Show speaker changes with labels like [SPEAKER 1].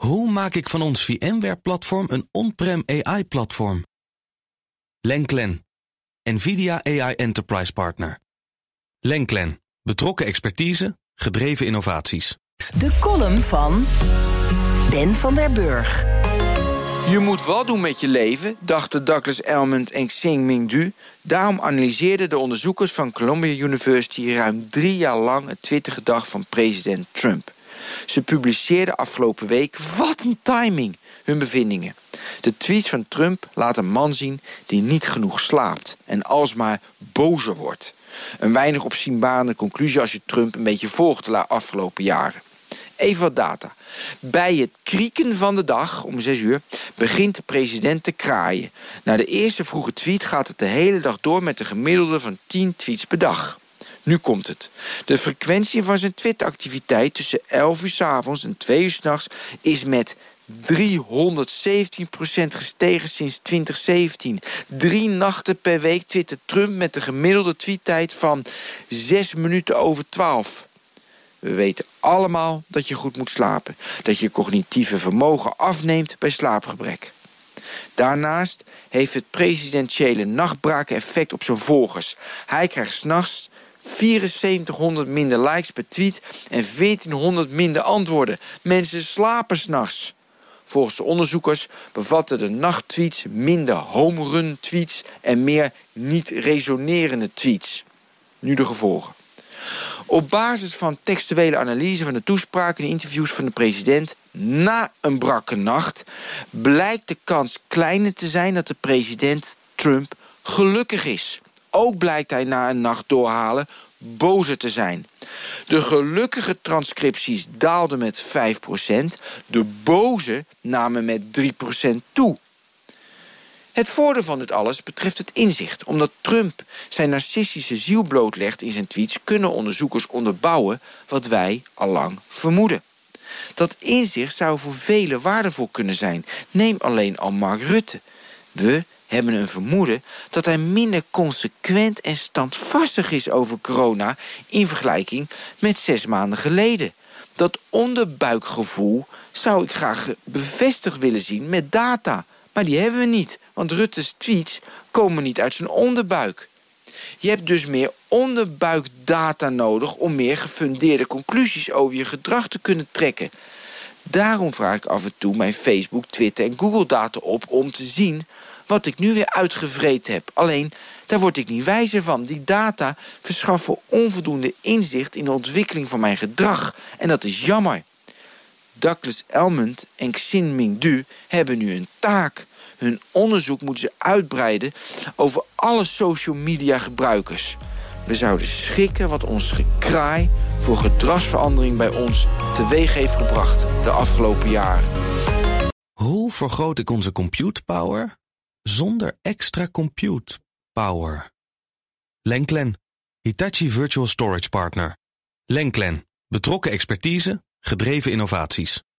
[SPEAKER 1] Hoe maak ik van ons VMware-platform een on-prem AI-platform? Lenklen, NVIDIA AI Enterprise Partner. Lenklen, betrokken expertise, gedreven innovaties.
[SPEAKER 2] De column van Ben van der Burg.
[SPEAKER 3] Je moet wat doen met je leven, dachten Douglas Elmond en Xing Ming Du. Daarom analyseerden de onderzoekers van Columbia University ruim drie jaar lang het Twittergedrag van president Trump. Ze publiceerden afgelopen week, wat een timing, hun bevindingen. De tweets van Trump laten een man zien die niet genoeg slaapt en alsmaar bozer wordt. Een weinig opzienbare conclusie als je Trump een beetje volgt de afgelopen jaren. Even wat data. Bij het krieken van de dag, om 6 uur, begint de president te kraaien. Na de eerste vroege tweet gaat het de hele dag door met een gemiddelde van 10 tweets per dag. Nu komt het. De frequentie van zijn Twitter-activiteit tussen 11 uur s avonds en 2 uur s'nachts is met 317% gestegen sinds 2017. Drie nachten per week twittert Trump met de gemiddelde tweettijd van 6 minuten over 12. We weten allemaal dat je goed moet slapen. Dat je cognitieve vermogen afneemt bij slaapgebrek. Daarnaast heeft het presidentiële nachtbraken effect op zijn volgers. Hij krijgt s'nachts 7400 minder likes per tweet en 1400 minder antwoorden. Mensen slapen s'nachts. Volgens de onderzoekers bevatten de nachttweets minder home run tweets en meer niet resonerende tweets. Nu de gevolgen. Op basis van textuele analyse van de toespraken en interviews van de president na een brakke nacht blijkt de kans kleiner te zijn dat de president Trump gelukkig is. Ook blijkt hij na een nacht doorhalen bozer te zijn. De gelukkige transcripties daalden met 5%, de boze namen met 3% toe. Het voordeel van dit alles betreft het inzicht. Omdat Trump zijn narcistische ziel blootlegt in zijn tweets, kunnen onderzoekers onderbouwen wat wij al lang vermoeden. Dat inzicht zou voor velen waardevol kunnen zijn. Neem alleen al Mark Rutte. We hebben een vermoeden dat hij minder consequent en standvastig is over corona in vergelijking met zes maanden geleden. Dat onderbuikgevoel zou ik graag bevestigd willen zien met data. Maar die hebben we niet, want Rutte's tweets komen niet uit zijn onderbuik. Je hebt dus meer onderbuikdata nodig om meer gefundeerde conclusies over je gedrag te kunnen trekken. Daarom vraag ik af en toe mijn Facebook, Twitter en Google data op om te zien wat ik nu weer uitgevreten heb. Alleen, daar word ik niet wijzer van. Die data verschaffen onvoldoende inzicht in de ontwikkeling van mijn gedrag. En dat is jammer. Douglas Elmond en Xin Ming Du hebben nu een taak. Hun onderzoek moeten ze uitbreiden over alle social media gebruikers. We zouden schrikken wat ons gekraai voor gedragsverandering bij ons teweeg heeft gebracht de afgelopen jaren.
[SPEAKER 1] Hoe vergroot ik onze compute power zonder extra compute power? Lenklen, Hitachi Virtual Storage Partner. Lenklen, betrokken expertise, gedreven innovaties.